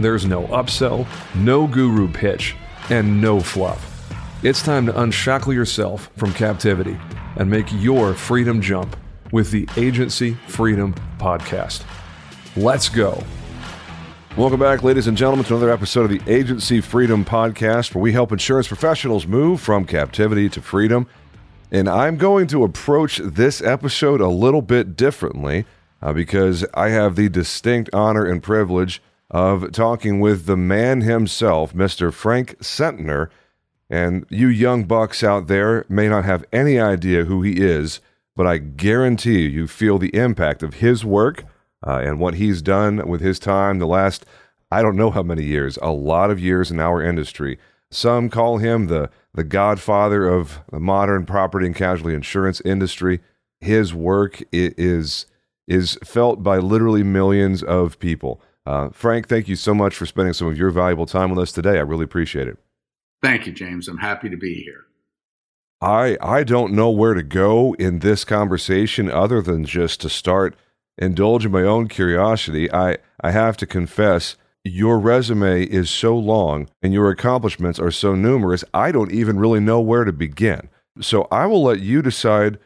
There's no upsell, no guru pitch, and no fluff. It's time to unshackle yourself from captivity and make your freedom jump with the Agency Freedom Podcast. Let's go. Welcome back, ladies and gentlemen, to another episode of the Agency Freedom Podcast, where we help insurance professionals move from captivity to freedom. And I'm going to approach this episode a little bit differently uh, because I have the distinct honor and privilege of talking with the man himself, Mr. Frank Sentner. And you young bucks out there may not have any idea who he is, but I guarantee you, you feel the impact of his work uh, and what he's done with his time the last, I don't know how many years, a lot of years in our industry. Some call him the, the godfather of the modern property and casualty insurance industry. His work is, is felt by literally millions of people. Uh, Frank, thank you so much for spending some of your valuable time with us today. I really appreciate it. Thank you, James. I'm happy to be here. I I don't know where to go in this conversation other than just to start indulging my own curiosity. I I have to confess your resume is so long and your accomplishments are so numerous. I don't even really know where to begin. So I will let you decide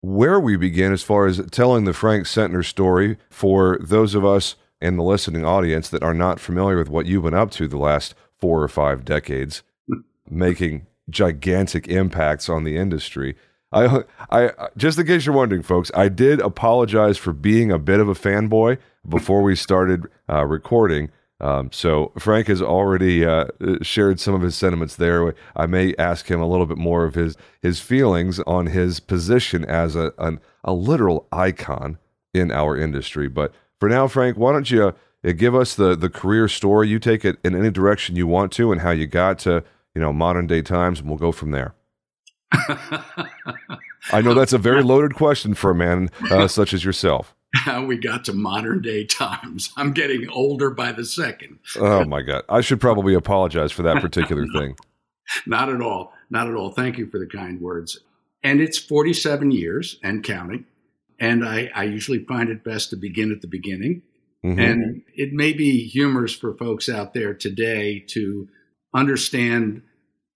where we begin as far as telling the Frank Sentner story for those of us and the listening audience that are not familiar with what you've been up to the last four or five decades, making gigantic impacts on the industry. I, I, just in case you're wondering, folks, I did apologize for being a bit of a fanboy before we started uh, recording. Um, so Frank has already uh, shared some of his sentiments there. I may ask him a little bit more of his his feelings on his position as a an, a literal icon in our industry. But for now, Frank, why don't you uh, give us the the career story? You take it in any direction you want to, and how you got to you know modern day times, and we'll go from there. I know that's a very loaded question for a man uh, such as yourself. How we got to modern day times. I'm getting older by the second. oh my God. I should probably apologize for that particular thing. Not at all. Not at all. Thank you for the kind words. And it's 47 years and counting. And I, I usually find it best to begin at the beginning. Mm-hmm. And it may be humorous for folks out there today to understand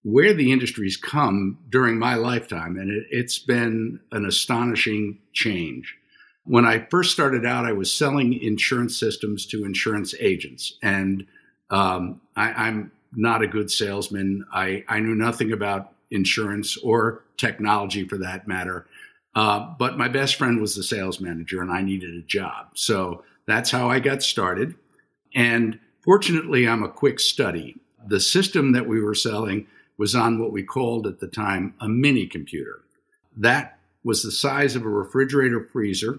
where the industry's come during my lifetime. And it, it's been an astonishing change. When I first started out, I was selling insurance systems to insurance agents. And um, I, am not a good salesman. I, I knew nothing about insurance or technology for that matter. Uh, but my best friend was the sales manager and I needed a job. So that's how I got started. And fortunately, I'm a quick study. The system that we were selling was on what we called at the time a mini computer. That was the size of a refrigerator freezer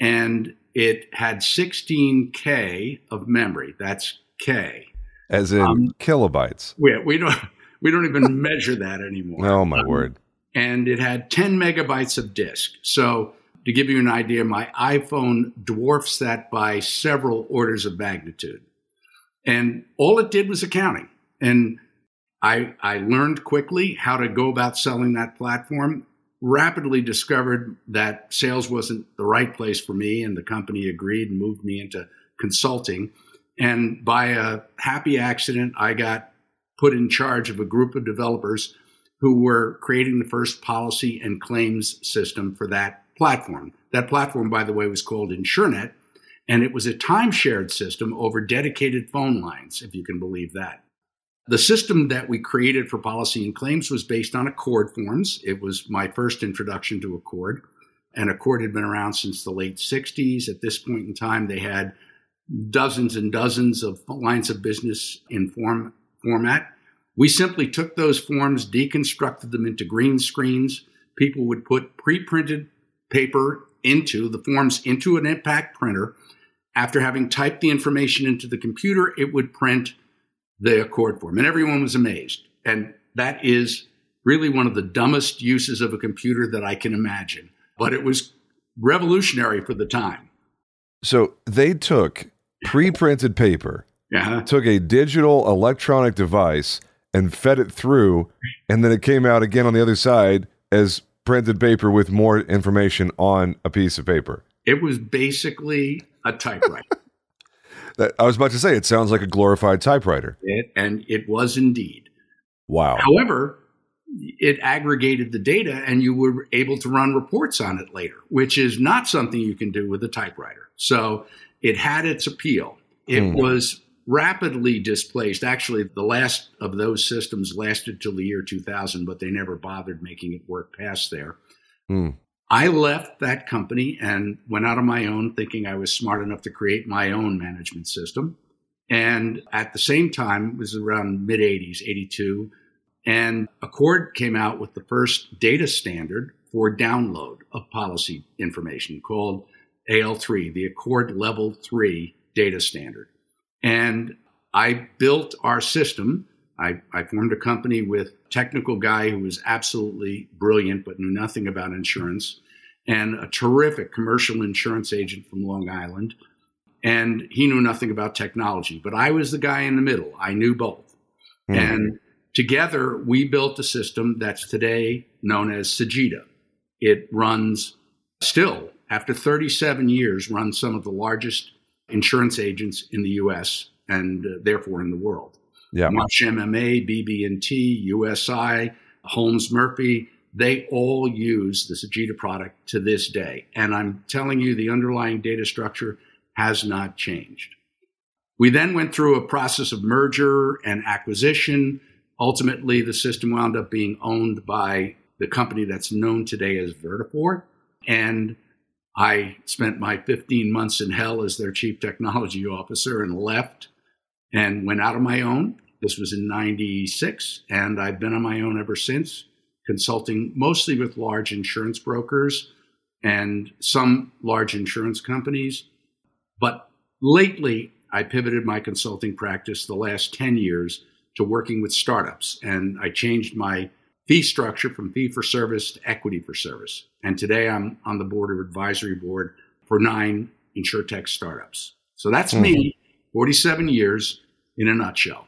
and it had 16K of memory. That's K. As in um, kilobytes. We, we don't we don't even measure that anymore. Oh my um, word and it had 10 megabytes of disk. So, to give you an idea, my iPhone dwarfs that by several orders of magnitude. And all it did was accounting. And I, I learned quickly how to go about selling that platform, rapidly discovered that sales wasn't the right place for me, and the company agreed and moved me into consulting. And by a happy accident, I got put in charge of a group of developers who were creating the first policy and claims system for that platform. That platform, by the way, was called InsureNet, and it was a time shared system over dedicated phone lines, if you can believe that. The system that we created for policy and claims was based on ACORD forms. It was my first introduction to ACORD, And ACORD had been around since the late 60s. At this point in time, they had dozens and dozens of lines of business in form, format. We simply took those forms, deconstructed them into green screens. People would put pre printed paper into the forms into an impact printer. After having typed the information into the computer, it would print the ACORD form. And everyone was amazed. And that is really one of the dumbest uses of a computer that I can imagine. But it was revolutionary for the time. So they took pre printed paper, Yeah. Uh-huh. took a digital electronic device, and fed it through, and then it came out again on the other side as printed paper with more information on a piece of paper. It was basically a typewriter. That, I was about to say, it sounds like a glorified typewriter. it, and it was indeed. Wow. However, it aggregated the data and you were able to run reports on it later, which is not something you can do with a typewriter. So it had its appeal. It Hmm. was rapidly displaced. Actually, the last of those systems lasted till the year 2000, but they never bothered making it work past there. Hmm. I left that company and went out on my own, thinking I was smart enough to create my own management system. And at the same time, it was around mid 80s, 82, and ACORD came out with the first data standard for download of policy information called AL3, the ACORD Level 3 data standard. And I built our system. I, I formed a company with a technical guy who was absolutely brilliant but knew nothing about insurance, and a terrific commercial insurance agent from Long Island. And he knew nothing about technology, but I was the guy in the middle. I knew both. Hmm. And together we built a system that's today known as Sagitta. It runs still, after 37 years, runs some of the largest insurance agents in the US and uh, therefore in the world. yeah. Marsh MMA, BB&T, USI, Holmes Murphy, they all use the Sagitta product to this day. And I'm telling you, the underlying data structure has not changed. We then went through a process of merger and acquisition. Ultimately, the system wound up being owned by the company that's known today as Vertafore. And I spent my 15 months in hell as their chief technology officer and left and went out on my own. This was in 96, and I've been on my own ever since, consulting mostly with large insurance brokers and some large insurance companies. But lately, I pivoted my consulting practice the last 10 years to working with startups, and I changed my fee structure from fee for service to equity for service. And today I'm on the board of advisory board for nine insurtech startups. So that's me, mm-hmm. 47 years in a nutshell.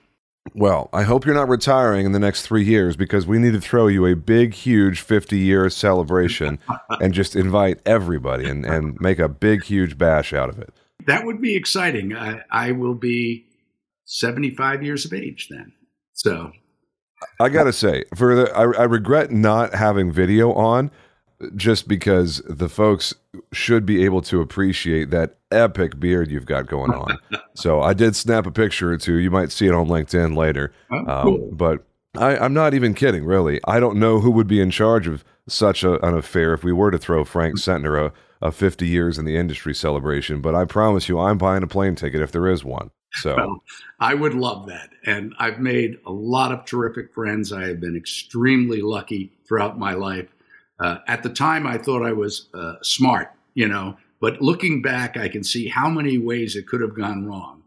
Well, I hope you're not retiring in the next three years because we need to throw you a big, huge 50 year celebration and just invite everybody and, and make a big, huge bash out of it. That would be exciting. I, I will be 75 years of age then. So I gotta say, for the, I, I regret not having video on, just because the folks should be able to appreciate that epic beard you've got going on. so I did snap a picture or two. You might see it on LinkedIn later. Oh, Um, but I, I'm not even kidding, really. I don't know who would be in charge of such a, an affair if we were to throw Frank Sentner a, a 50 years in the industry celebration. But I promise you, I'm buying a plane ticket if there is one. So Well, I would love that. And I've made a lot of terrific friends. I have been extremely lucky throughout my life. Uh, at the time, I thought I was uh, smart, you know, but looking back, I can see how many ways it could have gone wrong.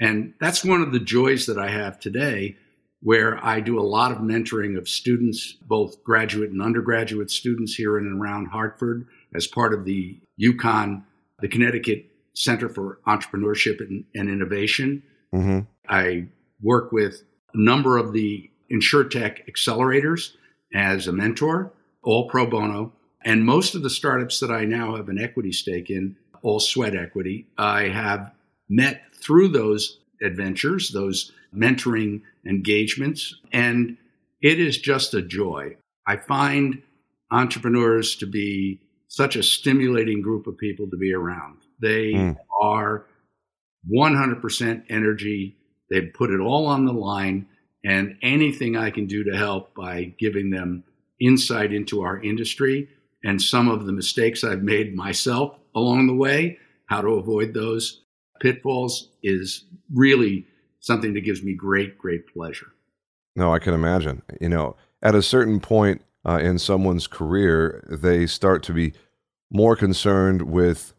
And that's one of the joys that I have today, where I do a lot of mentoring of students, both graduate and undergraduate students here in and around Hartford, as part of the UConn, the Connecticut Center for Entrepreneurship and, and Innovation. mhm. I work with a number of the InsurTech accelerators as a mentor, all pro bono. And most of the startups that I now have an equity stake in, all sweat equity, I have met through those adventures, those mentoring engagements. And it is just a joy. I find entrepreneurs to be such a stimulating group of people to be around. They Mm. are 100% energy. They put it all on the line And anything I can do to help by giving them insight into our industry and some of the mistakes I've made myself along the way, how to avoid those pitfalls is really something that gives me great, great pleasure. No, I can imagine. You know, at a certain point uh, in someone's career, they start to be more concerned with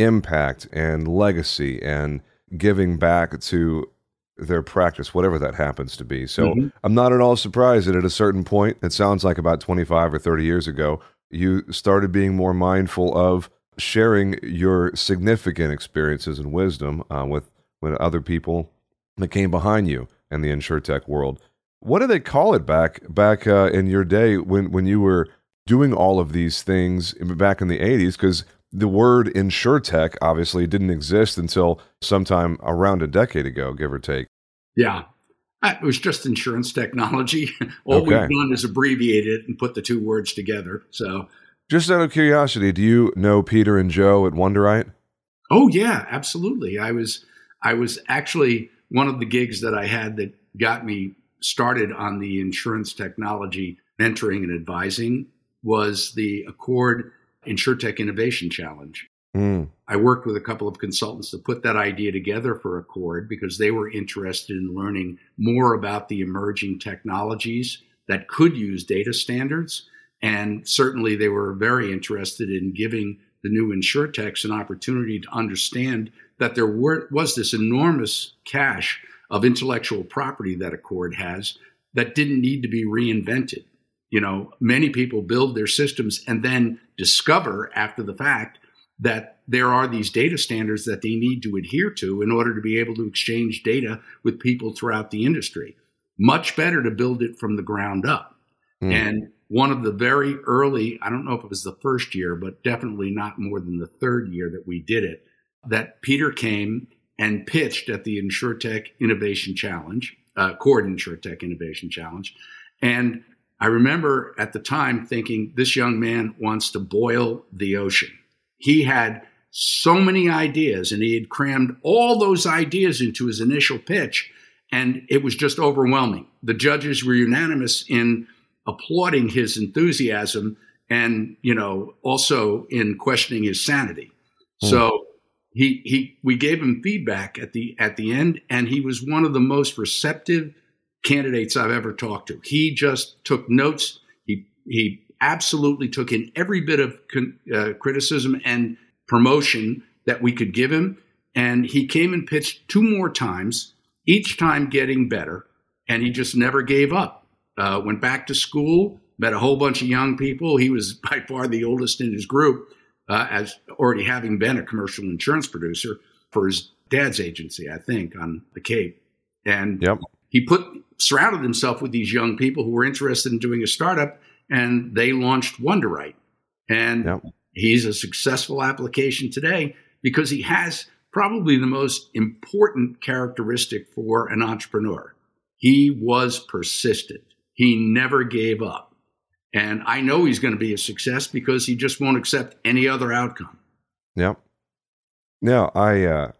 impact and legacy and giving back to their practice, whatever that happens to be. So mm-hmm. I'm not at all surprised that at a certain point, it sounds like about 25 or 30 years ago, you started being more mindful of sharing your significant experiences and wisdom uh, with, with other people that came behind you in the insurtech world. What do they call it back back uh, in your day when, when you were doing all of these things back in the 80s? Because the word insurtech obviously didn't exist until sometime around a decade ago, give or take. Yeah. It was just insurance technology. All okay. we've done is abbreviate it and put the two words together. So, just out of curiosity, do you know Peter and Joe at Wunderite? Oh yeah, absolutely. I was I was actually one of the gigs that I had that got me started on the insurance technology mentoring and advising was the ACORD InsurTech Innovation Challenge. Mm. I worked with a couple of consultants to put that idea together for ACORD because they were interested in learning more about the emerging technologies that could use data standards. And certainly they were very interested in giving the new insurtechs an opportunity to understand that there were, was this enormous cache of intellectual property that ACORD has that didn't need to be reinvented. You know, many people build their systems and then discover after the fact that there are these data standards that they need to adhere to in order to be able to exchange data with people throughout the industry. Much better to build it from the ground up. Mm. And one of the very early, I don't know if it was the first year, but definitely not more than the third year that we did it, that Peter came and pitched at the InsurTech Innovation Challenge, uh, ACORD InsurTech Innovation Challenge. And I remember at the time thinking, this young man wants to boil the ocean. He had so many ideas and he had crammed all those ideas into his initial pitch, and it was just overwhelming. The judges were unanimous in applauding his enthusiasm and, you know, also in questioning his sanity. Mm. So he he we gave him feedback at the at the end and he was one of the most receptive candidates I've ever talked to. He just took notes. He he absolutely took in every bit of con, uh, criticism and promotion that we could give him, and he came and pitched two more times, each time getting better, and he just never gave up. Uh, went back to school, met a whole bunch of young people. He was by far the oldest in his group, uh, as already having been a commercial insurance producer for his dad's agency, I think, on the Cape. And yep. He put surrounded himself with these young people who were interested in doing a startup, and they launched Wunderite. And yep. he's a successful application today because he has probably the most important characteristic for an entrepreneur. He was persistent. He never gave up. And I know he's going to be a success because he just won't accept any other outcome. Yep. Now, I uh,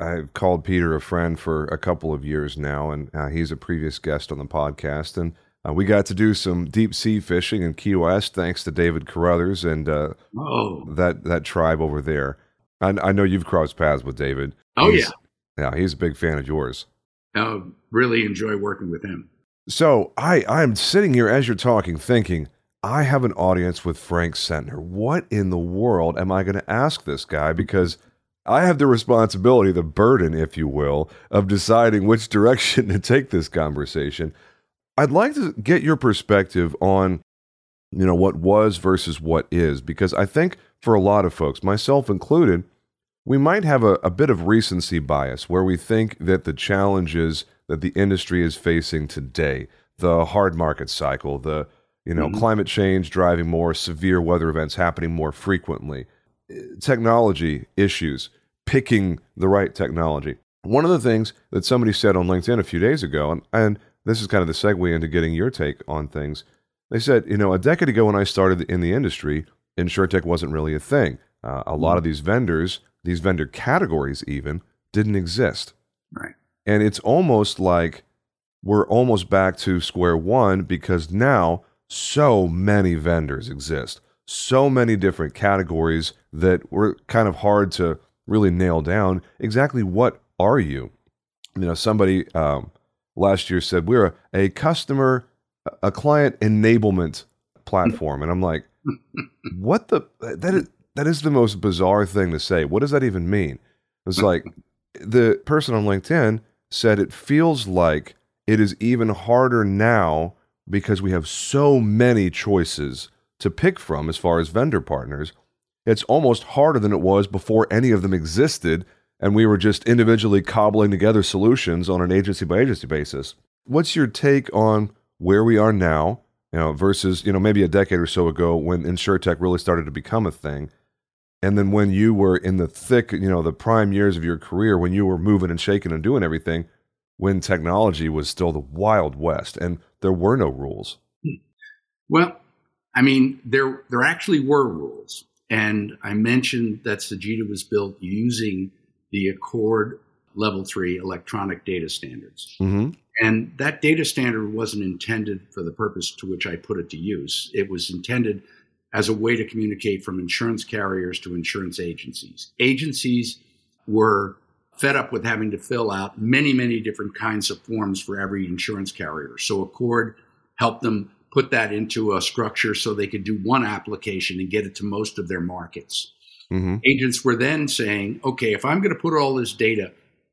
I've called Peter a friend for a couple of years now, and uh, he's a previous guest on the podcast. And uh, we got to do some deep sea fishing in Key West, thanks to David Carruthers and uh, oh. that that tribe over there. I, I, know you've crossed paths with David. Oh he's, yeah, yeah, he's a big fan of yours. I really enjoy working with him. So I I'm sitting here as you're talking, thinking. I have an audience with Frank Sentner. What in the world am I going to ask this guy? Because I have the responsibility, the burden, if you will, of deciding which direction to take this conversation. I'd like to get your perspective on, you know, what was versus what is, because I think for a lot of folks, myself included, we might have a, a bit of recency bias where we think that the challenges that the industry is facing today, the hard market cycle, the you know, mm-hmm. climate change driving more severe weather events happening more frequently, technology issues, picking the right technology. One of the things that somebody said on LinkedIn a few days ago, and, and this is kind of the segue into getting your take on things. They said, you know, a decade ago when I started in the industry, insurtech wasn't really a thing. Uh, a lot of these vendors, these vendor categories even, didn't exist. Right. And it's almost like we're almost back to square one because now so many vendors exist, so many different categories that were kind of hard to really nail down exactly what are you. You know, somebody um, last year said we're a, a customer, a client enablement platform, and I'm like, what the that is that is the most bizarre thing to say. What does that even mean? It's like the person on LinkedIn said it feels like it is even harder now because we have so many choices to pick from as far as vendor partners. It's almost harder than it was before any of them existed and we were just individually cobbling together solutions on an agency by agency basis. What's your take on where we are now, you know, versus, you know, maybe a decade or so ago when InsureTech really started to become a thing? And then when you were in the thick, you know, the prime years of your career, when you were moving and shaking and doing everything, when technology was still the wild west and there were no rules. Hmm. Well, I mean, there there actually were rules, and I mentioned that Sagitta was built using the ACORD Level Three electronic data standards, mm-hmm. and that data standard wasn't intended for the purpose to which I put it to use. It was intended as a way to communicate from insurance carriers to insurance agencies. Agencies were fed up with having to fill out many, many different kinds of forms for every insurance carrier. So ACORD helped them put that into a structure so they could do one application and get it to most of their markets. Mm-hmm. Agents were then saying, okay, if I'm going to put all this data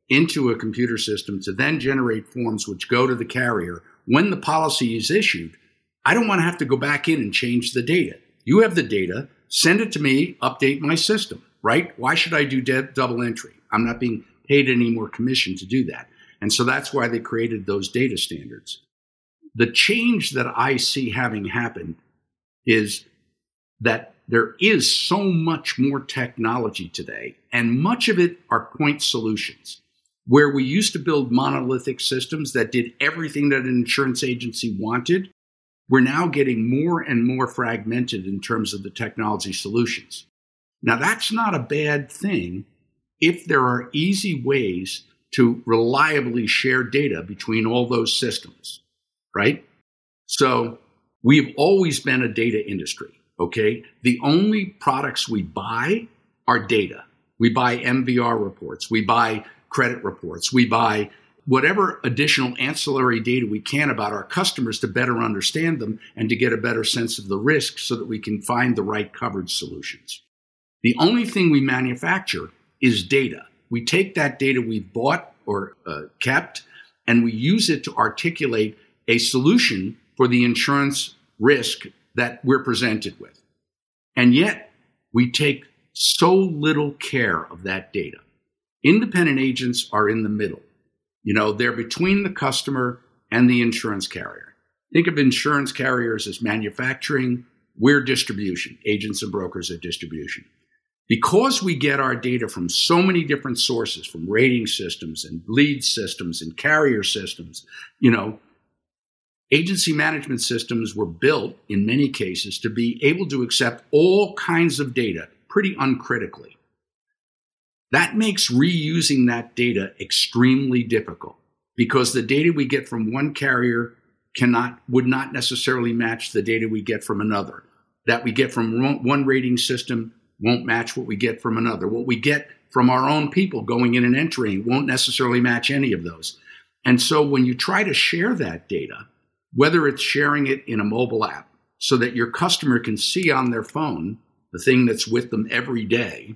into a computer system to then generate forms which go to the carrier when the policy is issued, I don't want to have to go back in and change the data. You have the data, send it to me, update my system, right? Why should I do de- double entry? I'm not being paid any more commission to do that. And so that's why they created those data standards. The change that I see having happened is that there is so much more technology today, and much of it are point solutions. Where we used to build monolithic systems that did everything that an insurance agency wanted, we're now getting more and more fragmented in terms of the technology solutions. Now, that's not a bad thing if there are easy ways to reliably share data between all those systems, right? So we've always been a data industry, okay? The only products we buy are data. We buy MVR reports, we buy credit reports, we buy whatever additional ancillary data we can about our customers to better understand them and to get a better sense of the risk so that we can find the right coverage solutions. The only thing we manufacture is data. We take that data we've bought or uh, kept and we use it to articulate a solution for the insurance risk that we're presented with. And yet, we take so little care of that data. Independent agents are in the middle. You know, they're between the customer and the insurance carrier. Think of insurance carriers as manufacturing, we're distribution. Agents and brokers are distribution. Because we get our data from so many different sources, from rating systems and lead systems and carrier systems, you know, agency management systems were built in many cases to be able to accept all kinds of data pretty uncritically. That makes reusing that data extremely difficult because the data we get from one carrier cannot would not necessarily match the data we get from another. That we get from one rating system won't match what we get from another. What we get from our own people going in and entering won't necessarily match any of those. And so when you try to share that data, whether it's sharing it in a mobile app so that your customer can see on their phone the thing that's with them every day,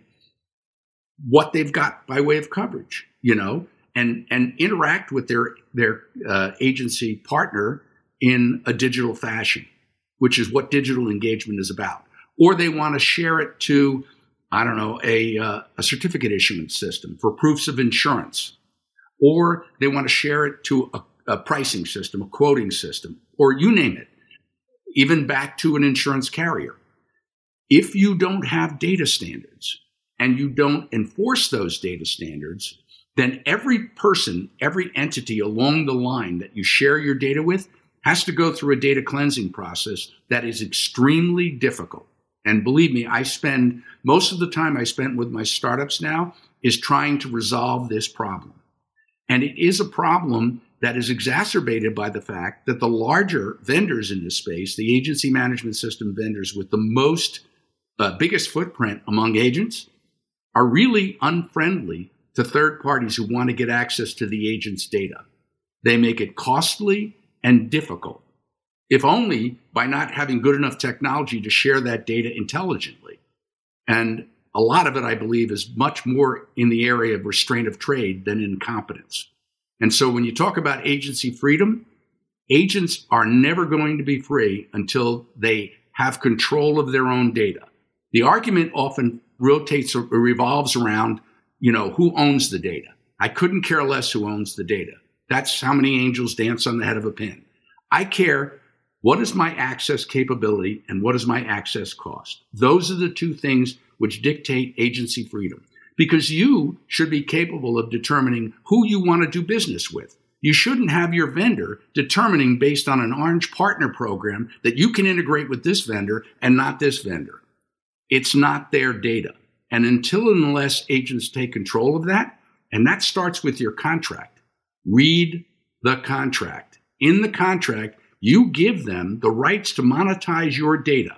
what they've got by way of coverage, you know, and and interact with their their uh, agency partner in a digital fashion, which is what digital engagement is about. Or they want to share it to, I don't know, a, uh, a certificate issuance system for proofs of insurance, or they want to share it to a, a pricing system, a quoting system, or you name it, even back to an insurance carrier. If you don't have data standards and you don't enforce those data standards, then every person, every entity along the line that you share your data with has to go through a data cleansing process that is extremely difficult. And believe me, I spend most of the time I spent with my startups now is trying to resolve this problem. And it is a problem that is exacerbated by the fact that the larger vendors in this space, the agency management system vendors with the most uh, biggest footprint among agents, are really unfriendly to third parties who want to get access to the agent's data. They make it costly and difficult, if only by not having good enough technology to share that data intelligently. And a lot of it, I believe, is much more in the area of restraint of trade than incompetence. And so when you talk about agency freedom, agents are never going to be free until they have control of their own data. The argument often rotates or revolves around, you know, who owns the data. I couldn't care less who owns the data. That's how many angels dance on the head of a pin. I care what is my access capability and what is my access cost. Those are the two things which dictate agency freedom because you should be capable of determining who you want to do business with. You shouldn't have your vendor determining based on an orange partner program that you can integrate with this vendor and not this vendor. It's not their data. And until and unless agents take control of that, and that starts with your contract, read the contract. In the contract, you give them the rights to monetize your data.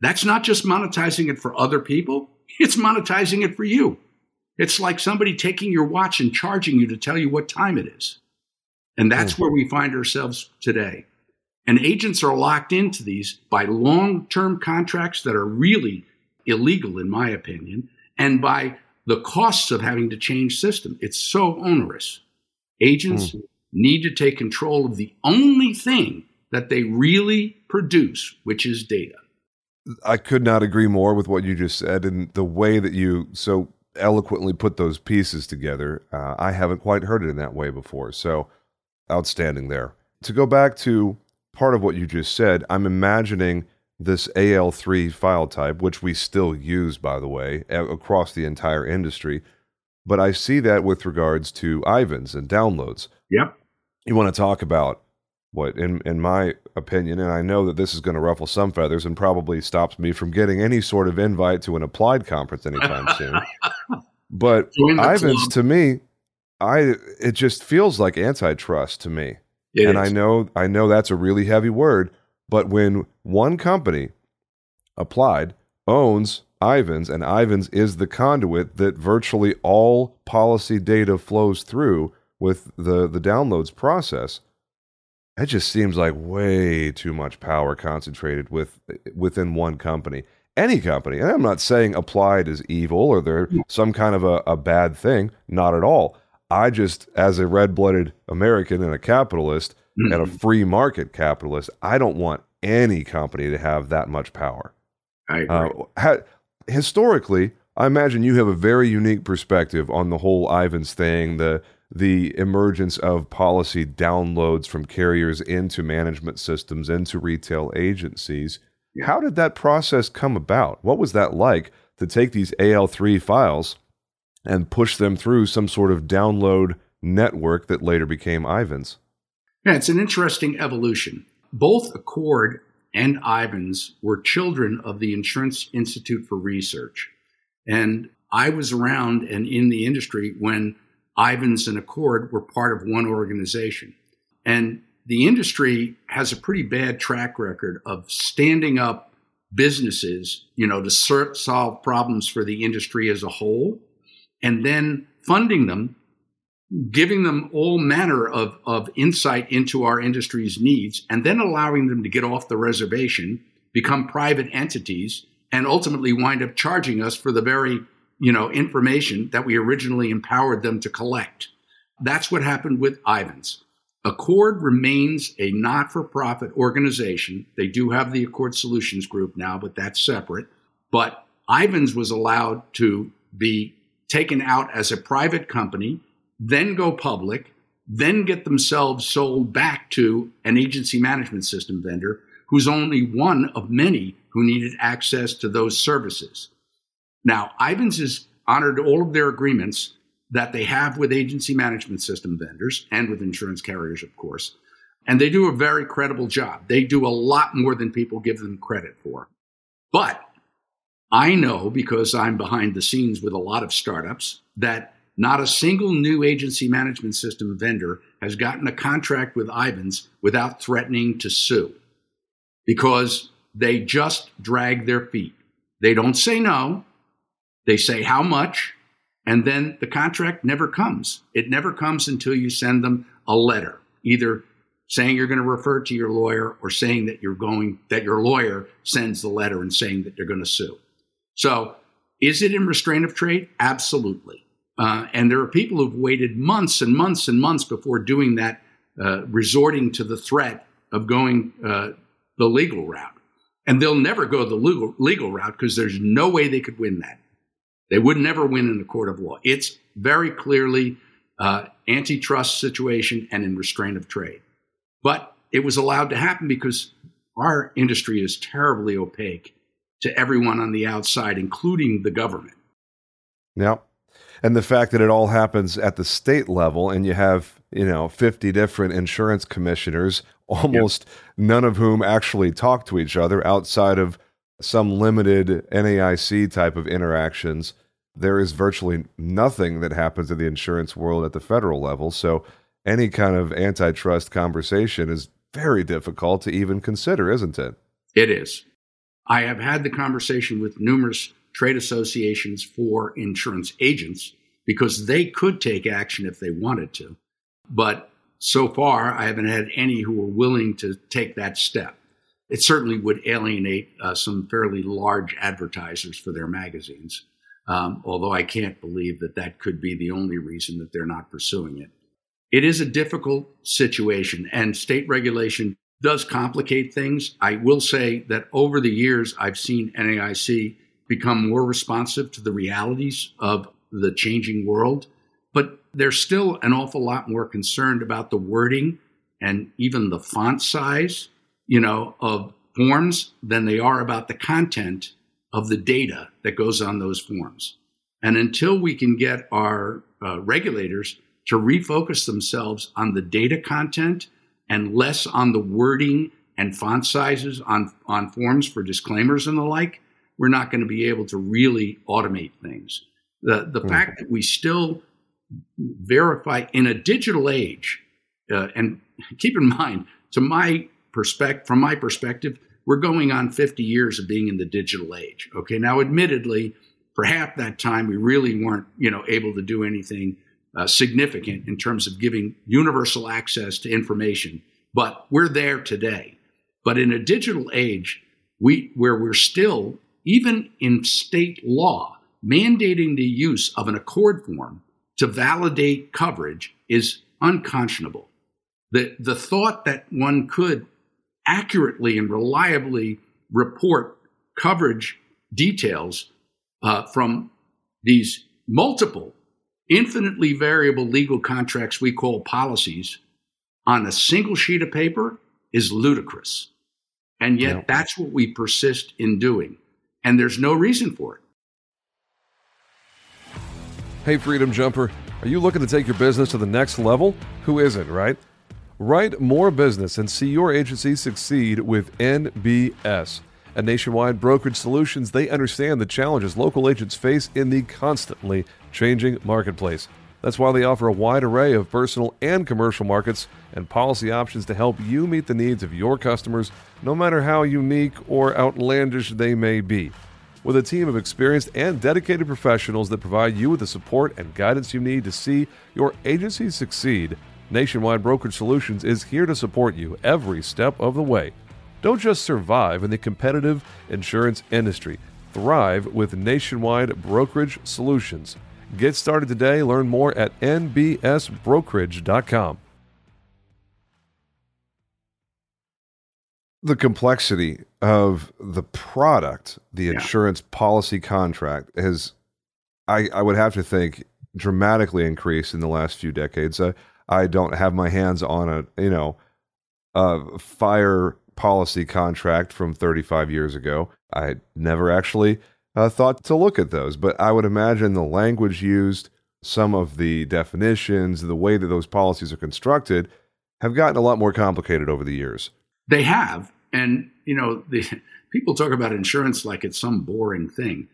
That's not just monetizing it for other people. It's monetizing it for you. It's like somebody taking your watch and charging you to tell you what time it is. And that's mm. where we find ourselves today. And agents are locked into these by long term contracts that are really illegal, in my opinion, and by the costs of having to change system. It's so onerous. Agents mm. need to take control of the only thing that they really produce, which is data. I could not agree more with what you just said and the way that you so eloquently put those pieces together. Uh, I haven't quite heard it in that way before. So outstanding there. To go back to part of what you just said, I'm imagining this AL3 file type, which we still use, by the way, across the entire industry. But I see that with regards to Ivans and downloads. Yep. You want to talk about what in in my opinion and I know that this is going to ruffle some feathers and probably stops me from getting any sort of invite to an applied conference anytime soon. But Ivans to me I it just feels like antitrust to me. It and is. I know I know that's a really heavy word, but when one company applied owns Ivans and Ivans is the conduit that virtually all policy data flows through with the the downloads process that just seems like way too much power concentrated with within one company any company and i'm not saying applied is evil or they're mm. some kind of a, a bad thing not at all i just as a red-blooded american and a capitalist mm-hmm. and a free market capitalist i don't want any company to have that much power I. Uh, ha- historically i imagine you have a very unique perspective on the whole ivans thing the the emergence of policy downloads from carriers into management systems, into retail agencies. Yeah. How did that process come about? What was that like to take these AL3 files and push them through some sort of download network that later became Ivans? Yeah, it's an interesting evolution. Both ACORD and Ivans were children of the Insurance Institute for Research. And I was around and in the industry when Ivans and ACORD were part of one organization. And the industry has a pretty bad track record of standing up businesses, you know, to solve problems for the industry as a whole, and then funding them, giving them all manner of, of insight into our industry's needs, and then allowing them to get off the reservation, become private entities, and ultimately wind up charging us for the very you know, information that we originally empowered them to collect. That's what happened with Ivans. ACORD remains a not for profit organization. They do have the ACORD Solutions Group now, but that's separate. But Ivans was allowed to be taken out as a private company, then go public, then get themselves sold back to an agency management system vendor who's only one of many who needed access to those services. Now, Ivans has honored all of their agreements that they have with agency management system vendors and with insurance carriers, of course. And they do a very credible job. They do a lot more than people give them credit for. But I know because I'm behind the scenes with a lot of startups that not a single new agency management system vendor has gotten a contract with Ivans without threatening to sue because they just drag their feet. They don't say no, they say how much, and then the contract never comes. It never comes until you send them a letter, either saying you're going to refer to your lawyer or saying that you're going that your lawyer sends the letter and saying that they're going to sue. So, is it in restraint of trade? Absolutely. Uh, and there are people who've waited months and months and months before doing that, uh, resorting to the threat of going uh, the legal route. And they'll never go the legal, legal route because there's no way they could win that. They would never win in a court of law. It's very clearly uh, antitrust situation and in restraint of trade. But it was allowed to happen because our industry is terribly opaque to everyone on the outside, including the government. Yep and the fact that it all happens at the state level and you have you know 50 different insurance commissioners almost yep. none of whom actually talk to each other outside of some limited NAIC type of interactions there is virtually nothing that happens in the insurance world at the federal level so any kind of antitrust conversation is very difficult to even consider isn't it it is i have had the conversation with numerous trade associations for insurance agents because they could take action if they wanted to. But so far, I haven't had any who are willing to take that step. It certainly would alienate uh, some fairly large advertisers for their magazines, um, although I can't believe that that could be the only reason that they're not pursuing it. It is a difficult situation, and state regulation does complicate things. I will say that over the years, I've seen NAIC become more responsive to the realities of the changing world, but they're still an awful lot more concerned about the wording and even the font size, you know, of forms than they are about the content of the data that goes on those forms. And until we can get our uh, regulators to refocus themselves on the data content and less on the wording and font sizes on, on forms for disclaimers and the like, we're not going to be able to really automate things. The, the mm-hmm. fact that we still verify in a digital age, uh, and keep in mind, to my perspective, from my perspective, we're going on 50 years of being in the digital age. Okay, now admittedly, for half that time, we really weren't, you know, able to do anything uh, significant in terms of giving universal access to information. But we're there today. But in a digital age, we where we're still even in state law, mandating the use of an ACORD form to validate coverage is unconscionable. The, the thought that one could accurately and reliably report coverage details uh, from these multiple, infinitely variable legal contracts we call policies on a single sheet of paper is ludicrous. And yet, that's what we persist in doing and there's no reason for it. Hey, Freedom Jumper, are you looking to take your business to the next level? Who isn't, right? Write more business and see your agency succeed with NBS. At Nationwide Brokerage Solutions, they understand the challenges local agents face in the constantly changing marketplace. That's why they offer a wide array of personal and commercial markets and policy options to help you meet the needs of your customers, no matter how unique or outlandish they may be. With a team of experienced and dedicated professionals that provide you with the support and guidance you need to see your agency succeed, Nationwide Brokerage Solutions is here to support you every step of the way. Don't just survive in the competitive insurance industry, thrive with Nationwide Brokerage Solutions. Get started today. Learn more at nbsbrokerage.com. The complexity of the product, the yeah. insurance policy contract, has, I, I would have to think, dramatically increased in the last few decades. Uh, I don't have my hands on a, you know, a fire policy contract from 35 years ago. I never actually uh, thought to look at those. But I would imagine the language used, some of the definitions, the way that those policies are constructed have gotten a lot more complicated over the years. They have. And, you know, the, people talk about insurance like it's some boring thing.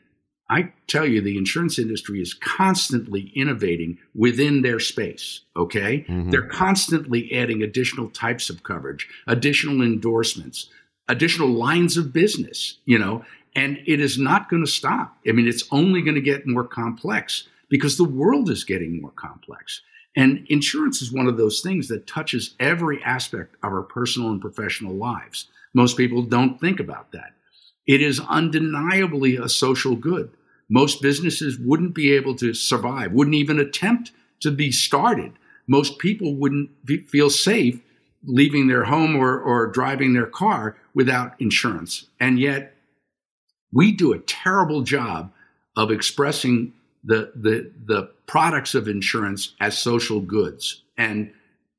I tell you, the insurance industry is constantly innovating within their space. Okay. Mm-hmm. They're constantly adding additional types of coverage, additional endorsements, additional lines of business, you know, and it is not going to stop. I mean, it's only going to get more complex because the world is getting more complex. And insurance is one of those things that touches every aspect of our personal and professional lives. Most people don't think about that. It is undeniably a social good. Most businesses wouldn't be able to survive, wouldn't even attempt to be started. Most people wouldn't be, feel safe leaving their home or, or driving their car without insurance. And yet, we do a terrible job of expressing the, the, the products of insurance as social goods. And,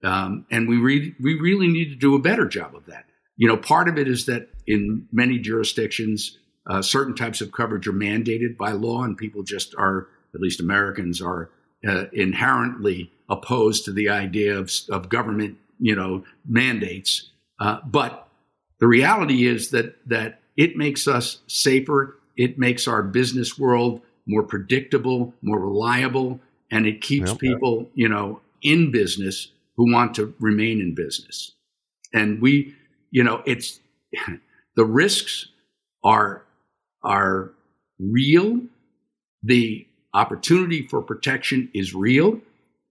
um, and we, re- we really need to do a better job of that. You know, part of it is that in many jurisdictions, uh, certain types of coverage are mandated by law, and people just are, at least Americans, are uh, inherently opposed to the idea of, of government, you know, mandates. Uh, but the reality is that that it makes us safer. It makes our business world more predictable, more reliable, and it keeps okay. people, you know, in business who want to remain in business. And we, you know, it's the risks are are real. The opportunity for protection is real.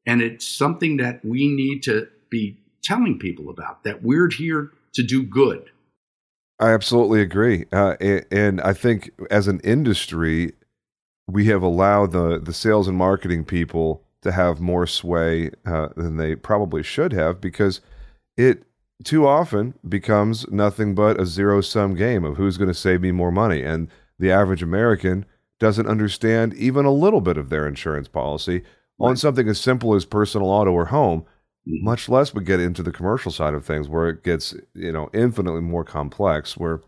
And it's something that we need to be telling people about that we're here to do good. I absolutely agree. Uh, and, and, I think as an industry, we have allowed the, the sales and marketing people to have more sway uh, than they probably should have because it too often becomes nothing but a zero sum game of who's going to save me more money. And the average American doesn't understand even a little bit of their insurance policy right. on something as simple as personal auto or home, mm-hmm. much less we get into the commercial side of things where it gets, you know, infinitely more complex, where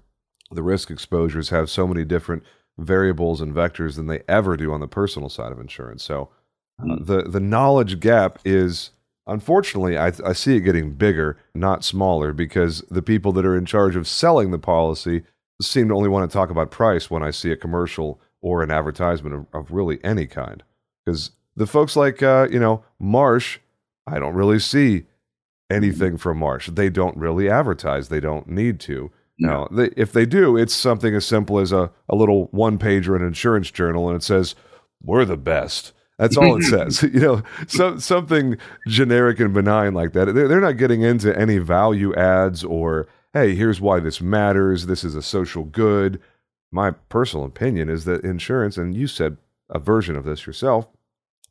the risk exposures have so many different variables and vectors than they ever do on the personal side of insurance. So uh, mm-hmm. the the knowledge gap is unfortunately I, I see it getting bigger, not smaller, because the people that are in charge of selling the policy seem to only want to talk about price when I see a commercial or an advertisement of, of really any kind. Because the folks like, uh, you know, Marsh, I don't really see anything from Marsh. They don't really advertise, they don't need to. No. Now, they, if they do, it's something as simple as a, a little one pager in an insurance journal and it says, We're the best. That's all it says. you know, so, something generic and benign like that. They're, they're not getting into any value adds or hey, here's why this matters. This is a social good. My personal opinion is that insurance, and you said a version of this yourself,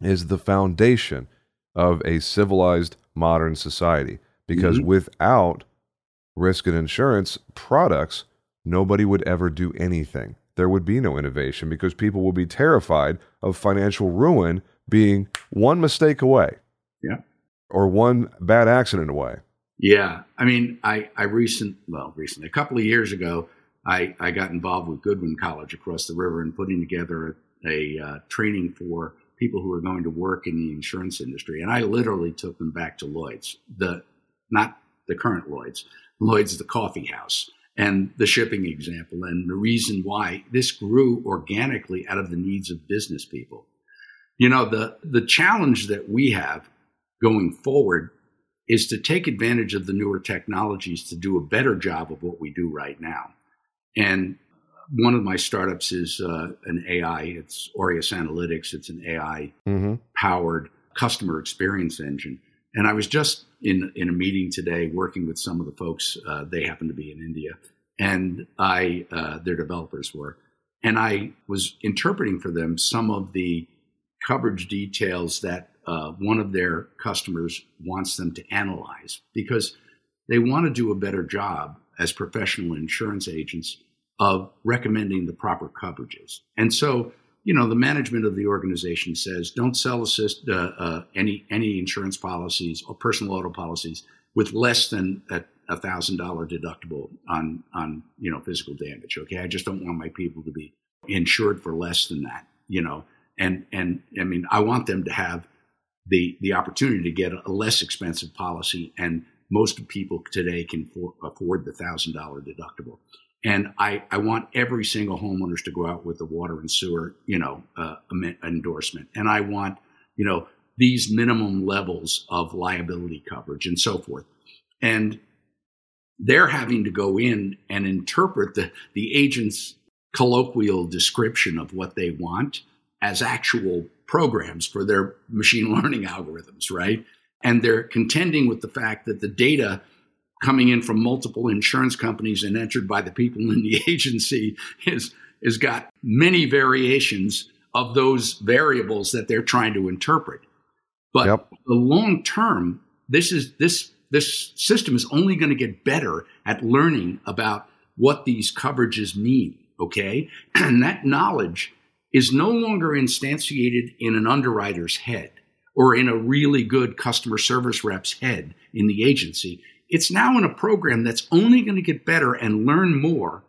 is the foundation of a civilized modern society. Because mm-hmm. without risk and insurance products, nobody would ever do anything. There would be no innovation because people would be terrified of financial ruin being one mistake away. Yeah. Or one bad accident away. Yeah, I mean, I I recent well recently a couple of years ago, I I got involved with Goodwin College across the river and putting together a, a uh, training for people who are going to work in the insurance industry, and I literally took them back to Lloyd's, the not the current Lloyd's, Lloyd's the coffee house, and the shipping example, and the reason why this grew organically out of the needs of business people. You know, the the challenge that we have going forward is to take advantage of the newer technologies to do a better job of what we do right now. And one of my startups is uh, an AI. It's Aureus Analytics. It's an AI mm-hmm. powered customer experience engine. And I was just in in a meeting today working with some of the folks. Uh, they happen to be in India, and I uh, their developers were, and I was interpreting for them some of the coverage details that uh, one of their customers wants them to analyze because they want to do a better job as professional insurance agents of recommending the proper coverages. And so, you know, the management of the organization says don't sell assist, uh, uh, any any insurance policies or personal auto policies with less than a thousand dollar deductible on on you know physical damage. Okay, I just don't want my people to be insured for less than that. You know, and and I mean, I want them to have the the opportunity to get a less expensive policy, and most people today can for, afford the thousand dollar deductible. And I, I want every single homeowners to go out with the water and sewer, you know, uh, endorsement. And I want, you know, these minimum levels of liability coverage and so forth. And they're having to go in and interpret the, the agent's colloquial description of what they want as actual programs for their machine learning algorithms, right? And they're contending with the fact that the data coming in from multiple insurance companies and entered by the people in the agency is has got many variations of those variables that they're trying to interpret. But yep. the long term, this is this this system is only going to get better at learning about what these coverages mean. Okay, and that knowledge is no longer instantiated in an underwriter's head or in a really good customer service rep's head in the agency. It's now in a program that's only going to get better and learn more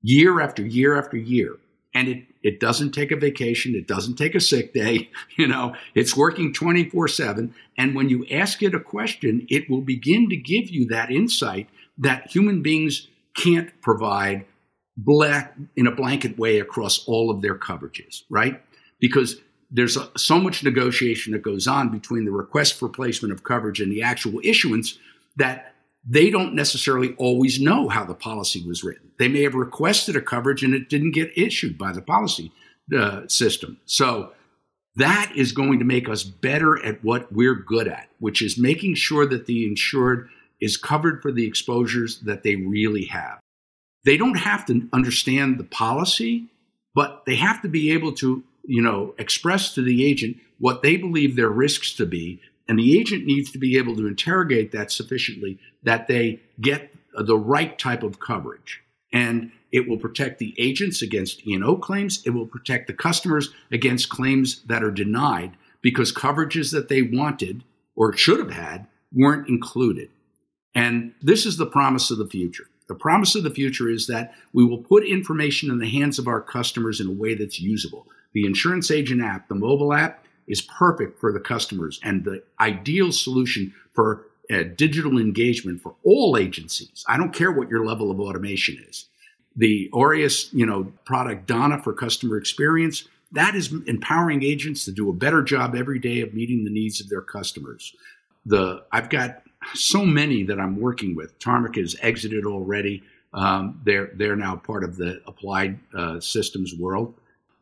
year after year after year. And it, it doesn't take a vacation. It doesn't take a sick day. You know, it's working 24 seven. And when you ask it a question, it will begin to give you that insight that human beings can't provide black in a blanket way across all of their coverages, right? Because there's a, so much negotiation that goes on between the request for placement of coverage and the actual issuance that they don't necessarily always know how the policy was written. They may have requested a coverage and it didn't get issued by the policy uh, system. So that is going to make us better at what we're good at, which is making sure that the insured is covered for the exposures that they really have. They don't have to understand the policy, but they have to be able to, you know, express to the agent what they believe their risks to be. And the agent needs to be able to interrogate that sufficiently that they get the right type of coverage. And it will protect the agents against E&O claims. It will protect the customers against claims that are denied because coverages that they wanted or should have had weren't included. And this is the promise of the future. The promise of the future is that we will put information in the hands of our customers in a way that's usable. The insurance agent app, the mobile app, is perfect for the customers and the ideal solution for uh, digital engagement for all agencies. I don't care what your level of automation is. The Aureus, you know, product Donna for customer experience, that is empowering agents to do a better job every day of meeting the needs of their customers. The I've got so many that I'm working with. Tarmika has exited already. Um, they're they're now part of the applied uh, systems world.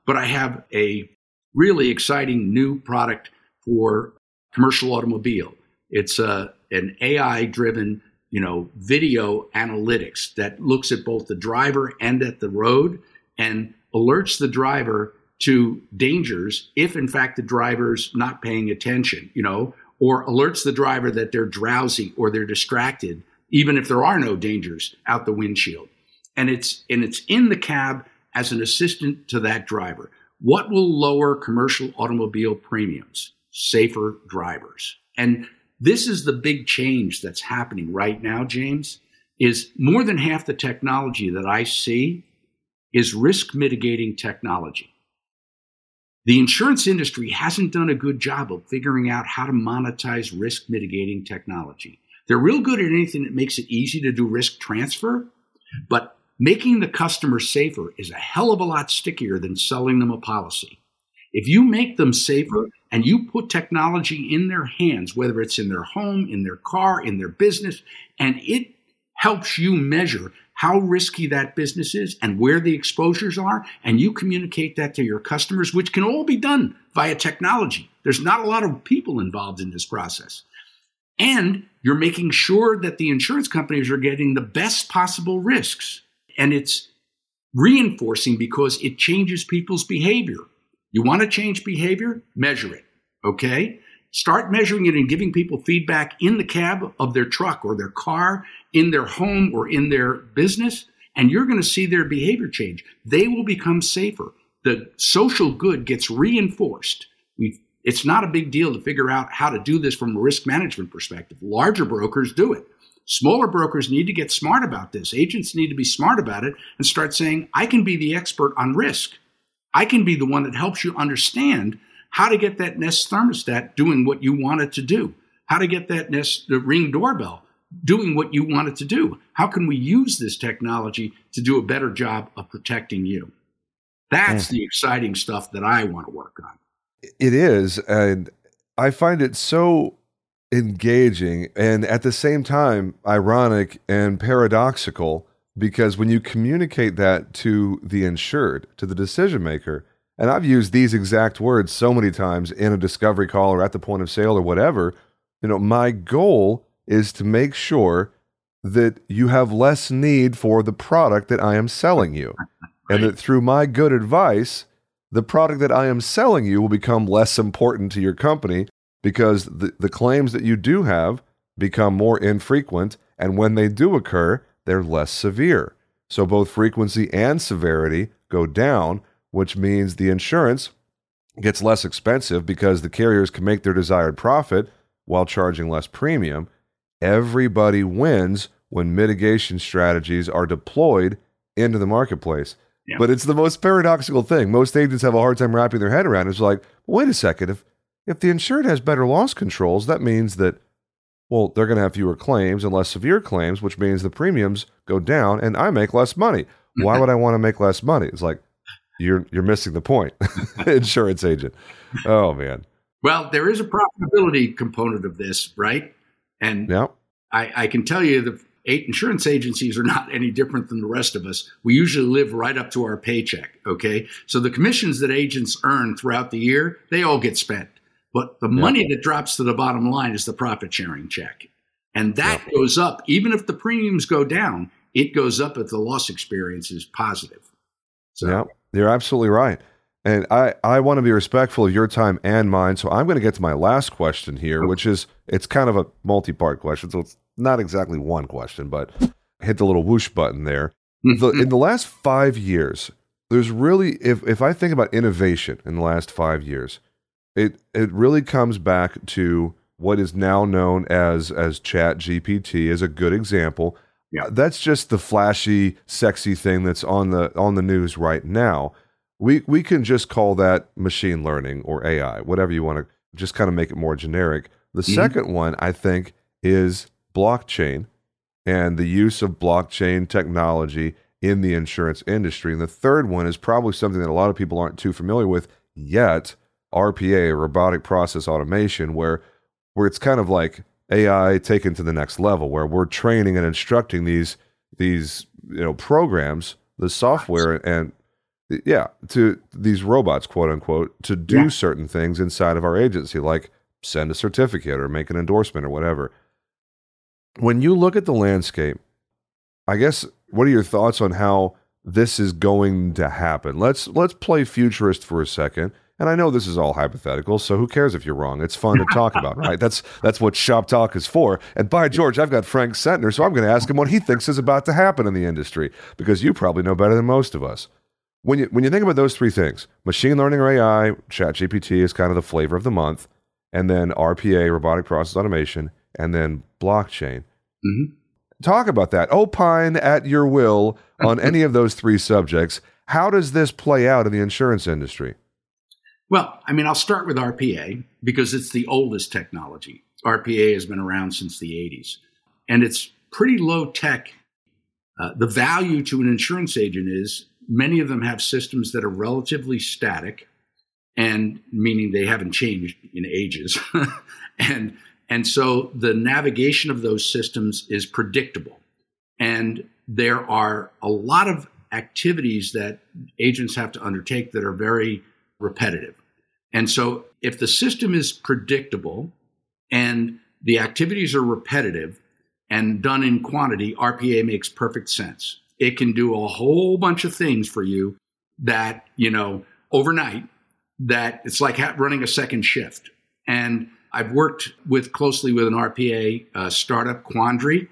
But I have a really exciting new product for commercial automobile. It's a an AI driven you know video analytics that looks at both the driver and at the road and alerts the driver to dangers if in fact the driver's not paying attention you know or alerts the driver that they're drowsy or they're distracted, even if there are no dangers out the windshield. And it's and it's in the cab as an assistant to that driver. What will lower commercial automobile premiums? Safer drivers. And this is the big change that's happening right now, James, is more than half the technology that I see is risk mitigating technology. The insurance industry hasn't done a good job of figuring out how to monetize risk mitigating technology. They're real good at anything that makes it easy to do risk transfer, but making the customer safer is a hell of a lot stickier than selling them a policy. If you make them safer and you put technology in their hands, whether it's in their home, in their car, in their business, and it helps you measure how risky that business is and where the exposures are, and you communicate that to your customers, which can all be done via technology. There's not a lot of people involved in this process. And you're making sure that the insurance companies are getting the best possible risks. And it's reinforcing because it changes people's behavior. You want to change behavior? Measure it. Okay? Start measuring it and giving people feedback in the cab of their truck or their car, in their home or in their business, and you're going to see their behavior change. They will become safer. The social good gets reinforced. we it's not a big deal to figure out how to do this from a risk management perspective. Larger brokers do it. Smaller brokers need to get smart about this. Agents need to be smart about it and start saying, I can be the expert on risk. I can be the one that helps you understand how to get that Nest thermostat doing what you want it to do, how to get that Nest the Ring doorbell doing what you want it to do. How can we use this technology to do a better job of protecting you? That's mm. the exciting stuff that I want to work on. It is. And I find it so engaging and at the same time ironic and paradoxical because when you communicate that to the insured, to the decision maker, and I've used these exact words so many times in a discovery call or at the point of sale or whatever, you know, my goal is to make sure that you have less need for the product that I am selling you. And that through my good advice, the product that I am selling you will become less important to your company because the, the claims that you do have become more infrequent. And when they do occur, they're less severe. So both frequency and severity go down, which means the insurance gets less expensive because the carriers can make their desired profit while charging less premium. Everybody wins when mitigation strategies are deployed into the marketplace. Yeah. But it's the most paradoxical thing. Most agents have a hard time wrapping their head around. It's like, wait a second, if if the insured has better loss controls, that means that well, they're going to have fewer claims and less severe claims, which means the premiums go down and I make less money. Why mm-hmm. would I want to make less money? It's like you're you're missing the point. Insurance agent. Oh man. Well, there is a profitability component of this, right? And yeah. I, I can tell you the eight insurance agencies are not any different than the rest of us. We usually live right up to our paycheck. Okay. So the commissions that agents earn throughout the year, they all get spent. But the money that drops to the bottom line is the profit sharing check. And that goes up. Even if the premiums go down, it goes up if the loss experience is positive. So. Yeah, you're absolutely right. And I, I want to be respectful of your time and mine. So I'm going to get to my last question here, which is it's kind of a multi part question. So it's not exactly one question, but hit the little whoosh button there. Mm-hmm. the, in the last five years, there's really, if, if I think about innovation in the last five years, it it really comes back to what is now known as as Chat GPT as a good example. Yeah. That's just the flashy, sexy thing that's on the on the news right now. We we can just call that machine learning or AI, whatever you want to just kind of make it more generic. The mm-hmm. second one I think is blockchain and the use of blockchain technology in the insurance industry. And the third one is probably something that a lot of people aren't too familiar with yet, RPA, robotic process automation, where where it's kind of like AI taken to the next level, where we're training and instructing these these you know programs, the software, and yeah, to these robots, quote unquote, to do yeah. certain things inside of our agency, like send a certificate or make an endorsement or whatever. When you look at the landscape, I guess what are your thoughts on how this is going to happen? Let's let's play futurist for a second and I know this is all hypothetical, so who cares if you're wrong? It's fun to talk about, right? That's that's what shop talk is for. And by George, I've got Frank Sentner, so I'm going to ask him what he thinks is about to happen in the industry because you probably know better than most of us. When you when you think about those three things, machine learning or AI, ChatGPT is kind of the flavor of the month, and then RPA, robotic process automation, and then blockchain. Mm-hmm. Talk about that. Opine at your will on any of those three subjects. How does this play out in the insurance industry? Well, I mean, I'll start with RPA because it's the oldest technology. RPA has been around since the 80s, and it's pretty low tech. Uh, the value to an insurance agent is many of them have systems that are relatively static, and meaning they haven't changed in ages. and and so the navigation of those systems is predictable. And there are a lot of activities that agents have to undertake that are very repetitive. And so if the system is predictable and the activities are repetitive and done in quantity, RPA makes perfect sense. It can do a whole bunch of things for you that, you know, overnight that it's like running a second shift. And I've worked with closely with an RPA uh, startup, Quandri,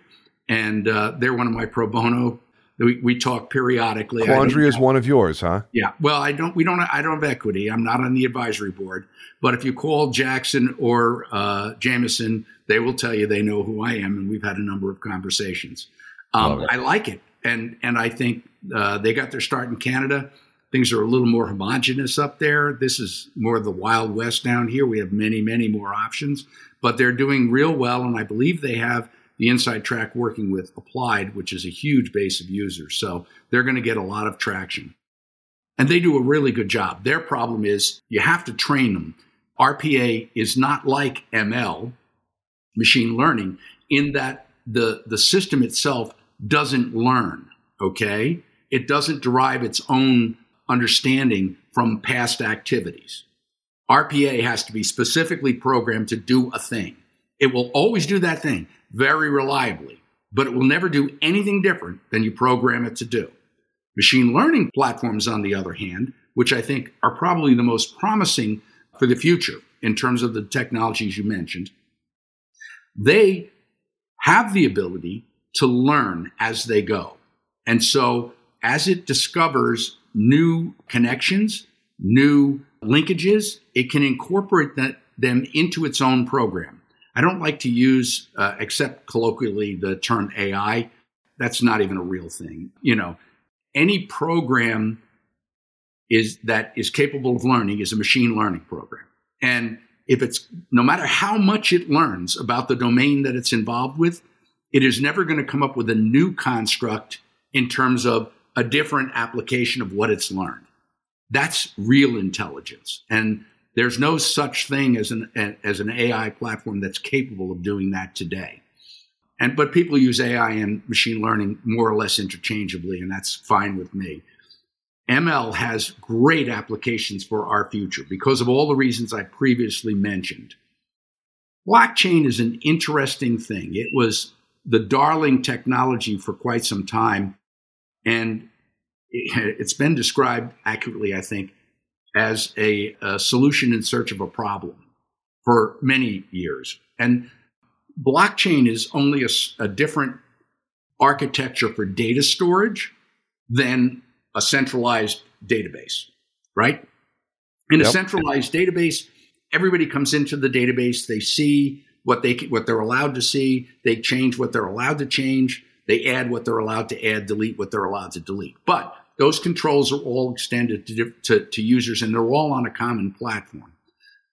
and uh, they're one of my pro bono we, we talk periodically. Quandri is one of yours, huh? Yeah. Well, I don't. We don't. I don't have equity. I'm not on the advisory board. But if you call Jackson or uh, Jameson, they will tell you they know who I am, and we've had a number of conversations. Um, I like it, and and I think uh, they got their start in Canada. Things are a little more homogenous up there. This is more of the Wild West down here. We have many, many more options, but they're doing real well, and I believe they have the inside track working with Applied, which is a huge base of users. So they're going to get a lot of traction. And they do a really good job. Their problem is you have to train them. RPA is not like ML, machine learning, in that the, the system itself doesn't learn, okay? It doesn't derive its own understanding from past activities. RPA has to be specifically programmed to do a thing. It will always do that thing very reliably, but it will never do anything different than you program it to do. Machine learning platforms, on the other hand, which I think are probably the most promising for the future in terms of the technologies you mentioned, they have the ability to learn as they go. And so, as it discovers new connections, new linkages, it can incorporate that, them into its own program. I don't like to use, uh, except colloquially, the term AI. That's not even a real thing. You know, any program is that is capable of learning is a machine learning program. And if it's no matter how much it learns about the domain that it's involved with, it is never going to come up with a new construct in terms of a different application of what it's learned. That's real intelligence. And there's no such thing as an as an AI platform that's capable of doing that today. And but people use AI and machine learning more or less interchangeably, and that's fine with me. ML has great applications for our future because of all the reasons I previously mentioned. Blockchain is an interesting thing. It was the darling technology for quite some time, and it's been described accurately, I think, as a, a solution in search of a problem for many years. And blockchain is only a, a different architecture for data storage than a centralized database, right? In yep. a centralized database, everybody comes into the database, they see what they what they're allowed to see, they change what they're allowed to change, they add what they're allowed to add, delete what they're allowed to delete. But those controls are all extended to, to, to users and they're all on a common platform.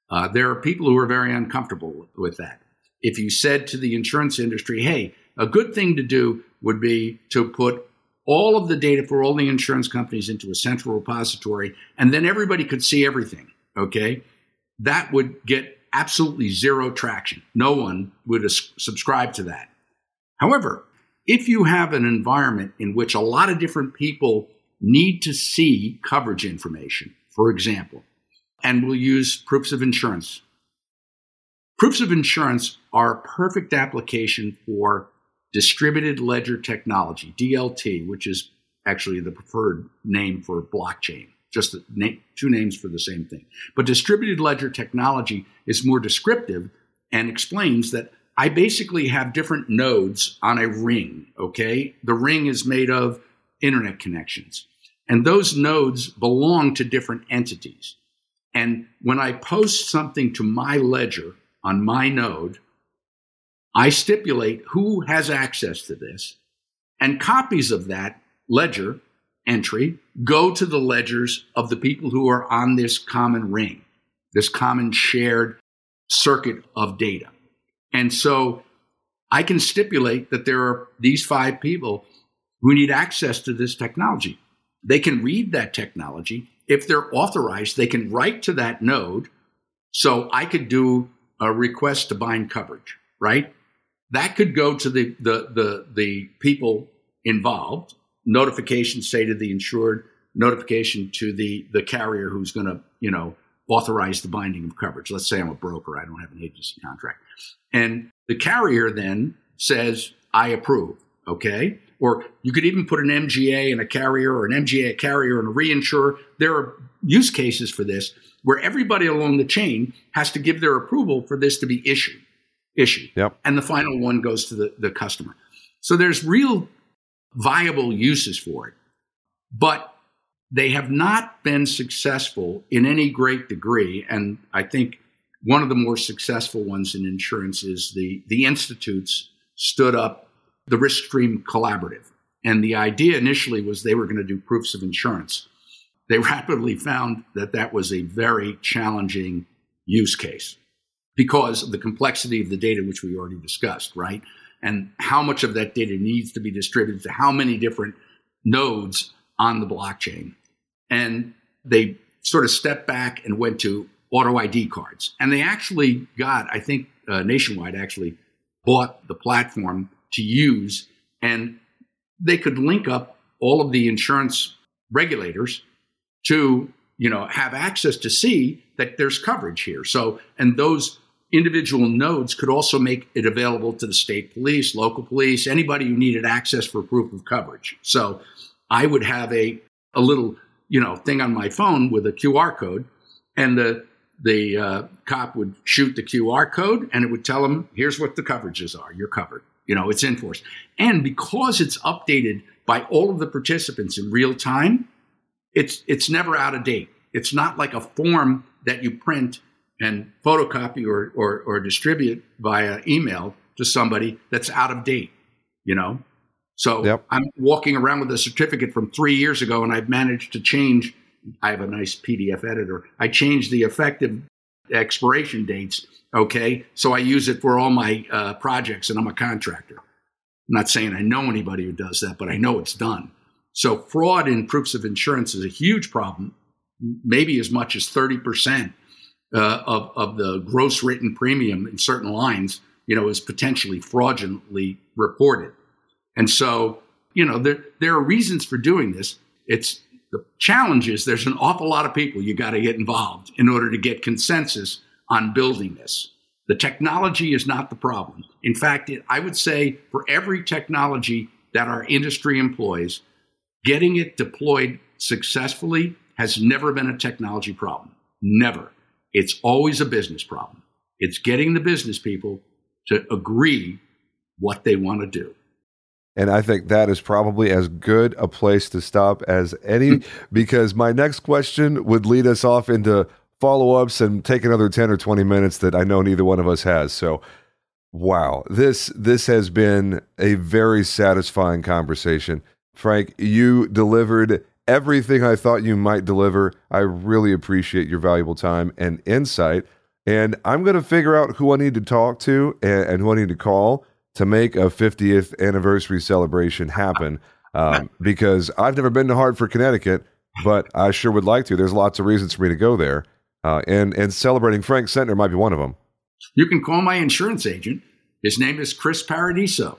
Uh, there are people who are very uncomfortable with, with that. If you said to the insurance industry, hey, a good thing to do would be to put all of the data for all the insurance companies into a central repository, and then everybody could see everything, okay? That would get absolutely zero traction. No one would subscribe to that. However, if you have an environment in which a lot of different people need to see coverage information, for example, and we'll use proofs of insurance. Proofs of insurance are a perfect application for distributed ledger technology, DLT, which is actually the preferred name for blockchain, just two names for the same thing. But distributed ledger technology is more descriptive and explains that I basically have different nodes on a ring, okay? The ring is made of internet connections. And those nodes belong to different entities. And when I post something to my ledger on my node, I stipulate who has access to this, and copies of that ledger entry go to the ledgers of the people who are on this common ring, this common shared circuit of data. And so I can stipulate that there are these five people who need access to this technology. They can read that technology. If they're authorized, they can write to that node. So I could do a request to bind coverage, right? That could go to the, the, the, the people involved. Notification say to the insured, notification to the, the carrier who's going to, you know, authorize the binding of coverage. Let's say I'm a broker. I don't have an agency contract. And the carrier then says, I approve. Okay. Or you could even put an MGA and a carrier or an MGA, a carrier and a reinsurer. There are use cases for this where everybody along the chain has to give their approval for this to be issued. Issued. Yep. And the final one goes to the, the customer. So there's real viable uses for it. But they have not been successful in any great degree. And I think one of the more successful ones in insurance is the, the institutes stood up the RiskStream Collaborative. And the idea initially was they were going to do proofs of insurance. They rapidly found that that was a very challenging use case because of the complexity of the data, which we already discussed, right? and how much of that data needs to be distributed to how many different nodes on the blockchain. And they sort of stepped back and went to auto ID cards. And they actually got, I think uh, Nationwide actually bought the platform to use, and they could link up all of the insurance regulators to, you know, have access to see that there's coverage here. So, and those individual nodes could also make it available to the state police, local police, anybody who needed access for proof of coverage. So, I would have a a little, you know, thing on my phone with a QR code, and the the uh, cop would shoot the QR code and it would tell him, here's what the coverages are. You're covered. You know, it's enforced. And because it's updated by all of the participants in real time, it's, it's never out of date. It's not like a form that you print and photocopy or, or, or distribute via email to somebody that's out of date, you know? So yep. I'm walking around with a certificate from three years ago and I've managed to change I have a nice PDF editor. I change the effective expiration dates. Okay. So I use it for all my uh, projects and I'm a contractor. I'm not saying I know anybody who does that, but I know it's done. So fraud in proofs of insurance is a huge problem, maybe as much as 30% uh, of, of the gross written premium in certain lines, you know, is potentially fraudulently reported. And so, you know, there, there are reasons for doing this. It's the challenge is there's an awful lot of people you got to get involved in order to get consensus on building this. The technology is not the problem. In fact, it, I would say for every technology that our industry employs, getting it deployed successfully has never been a technology problem. Never. It's always a business problem. It's getting the business people to agree what they want to do. And I think that is probably as good a place to stop as any, hmm. because my next question would lead us off into follow ups and take another 10 or 20 minutes that I know neither one of us has. So, wow, this, this has been a very satisfying conversation. Frank, you delivered everything I thought you might deliver. I really appreciate your valuable time and insight. And I'm going to figure out who I need to talk to and, and who I need to call to make a 50th anniversary celebration happen um, because I've never been to Hartford, Connecticut, but I sure would like to. There's lots of reasons for me to go there, uh, and and celebrating Frank Sentner might be one of them. You can call my insurance agent. His name is Chris Paradiso.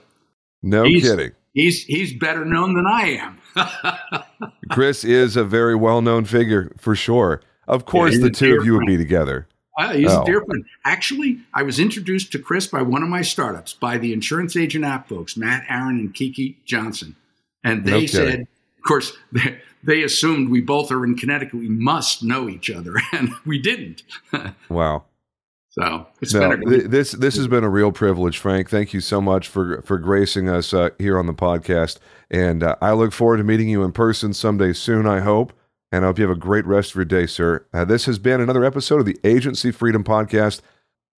No he's, kidding. He's he's better known than I am. Chris is a very well known figure for sure. Of course, yeah, the two of you would be together. Uh, he's oh. a dear friend. Actually, I was introduced to Chris by one of my startups, by the insurance agent app folks, Matt Aaron and Kiki Johnson. And they okay. said, of course, they, they assumed we both are in Connecticut. We must know each other. And we didn't. wow. So it's no, been a- this this has been a real privilege, Frank. Thank you so much for for gracing us uh, here on the podcast, and uh, I look forward to meeting you in person someday soon. I hope and I hope you have a great rest of your day, sir. Uh, this has been another episode of the Agency Freedom Podcast.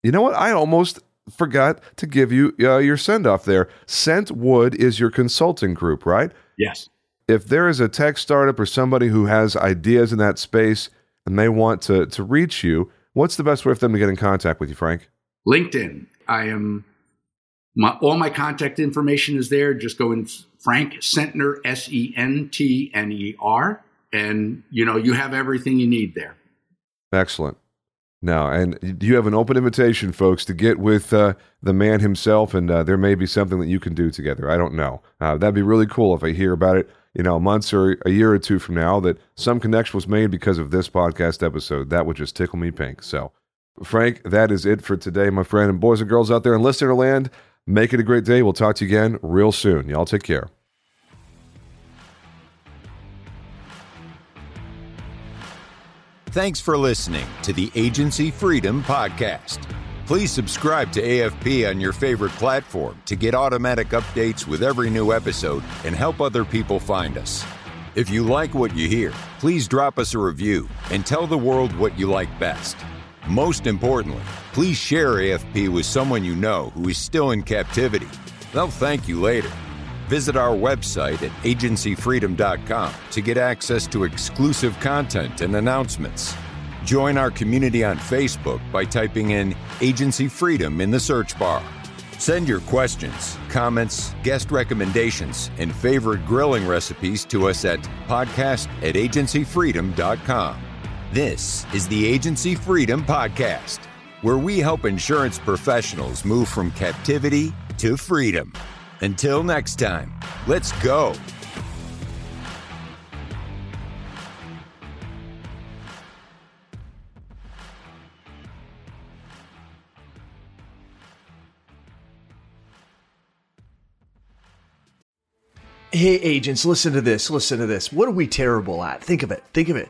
You know what? I almost forgot to give you uh, your send off there. Sentwood is your consulting group, right? Yes. If there is a tech startup or somebody who has ideas in that space and they want to, to reach you, what's the best way for them to get in contact with you, Frank? LinkedIn. I am, my, all my contact information is there. Just go in Frank Sentner, S E N T N E R and you know you have everything you need there. Excellent. Now, and you have an open invitation, folks, to get with uh, the man himself, and uh, there may be something that you can do together. I don't know. Uh, that'd be really cool if I hear about it, you know, months or a year or two from now, that some connection was made because of this podcast episode. That would just tickle me pink. So, Frank, that is it for today, my friend. And boys and girls out there in listener land, make it a great day. We'll talk to you again real soon. Y'all take care. Thanks for listening to the Agency Freedom Podcast. Please subscribe to AFP on your favorite platform to get automatic updates with every new episode and help other people find us. If you like what you hear, please drop us a review and tell the world what you like best. Most importantly, please share AFP with someone you know who is still in captivity. They'll thank you later. Visit our website at agencyfreedom.com to get access to exclusive content and announcements. Join our community on Facebook by typing in Agency Freedom in the search bar. Send your questions, comments, guest recommendations, and favorite grilling recipes to us at podcast at agencyfreedom.com. This is the Agency Freedom Podcast, where we help insurance professionals move from captivity to freedom. Until next time, let's go. Hey, agents, listen to this. Listen to this. What are we terrible at? Think of it. Think of it.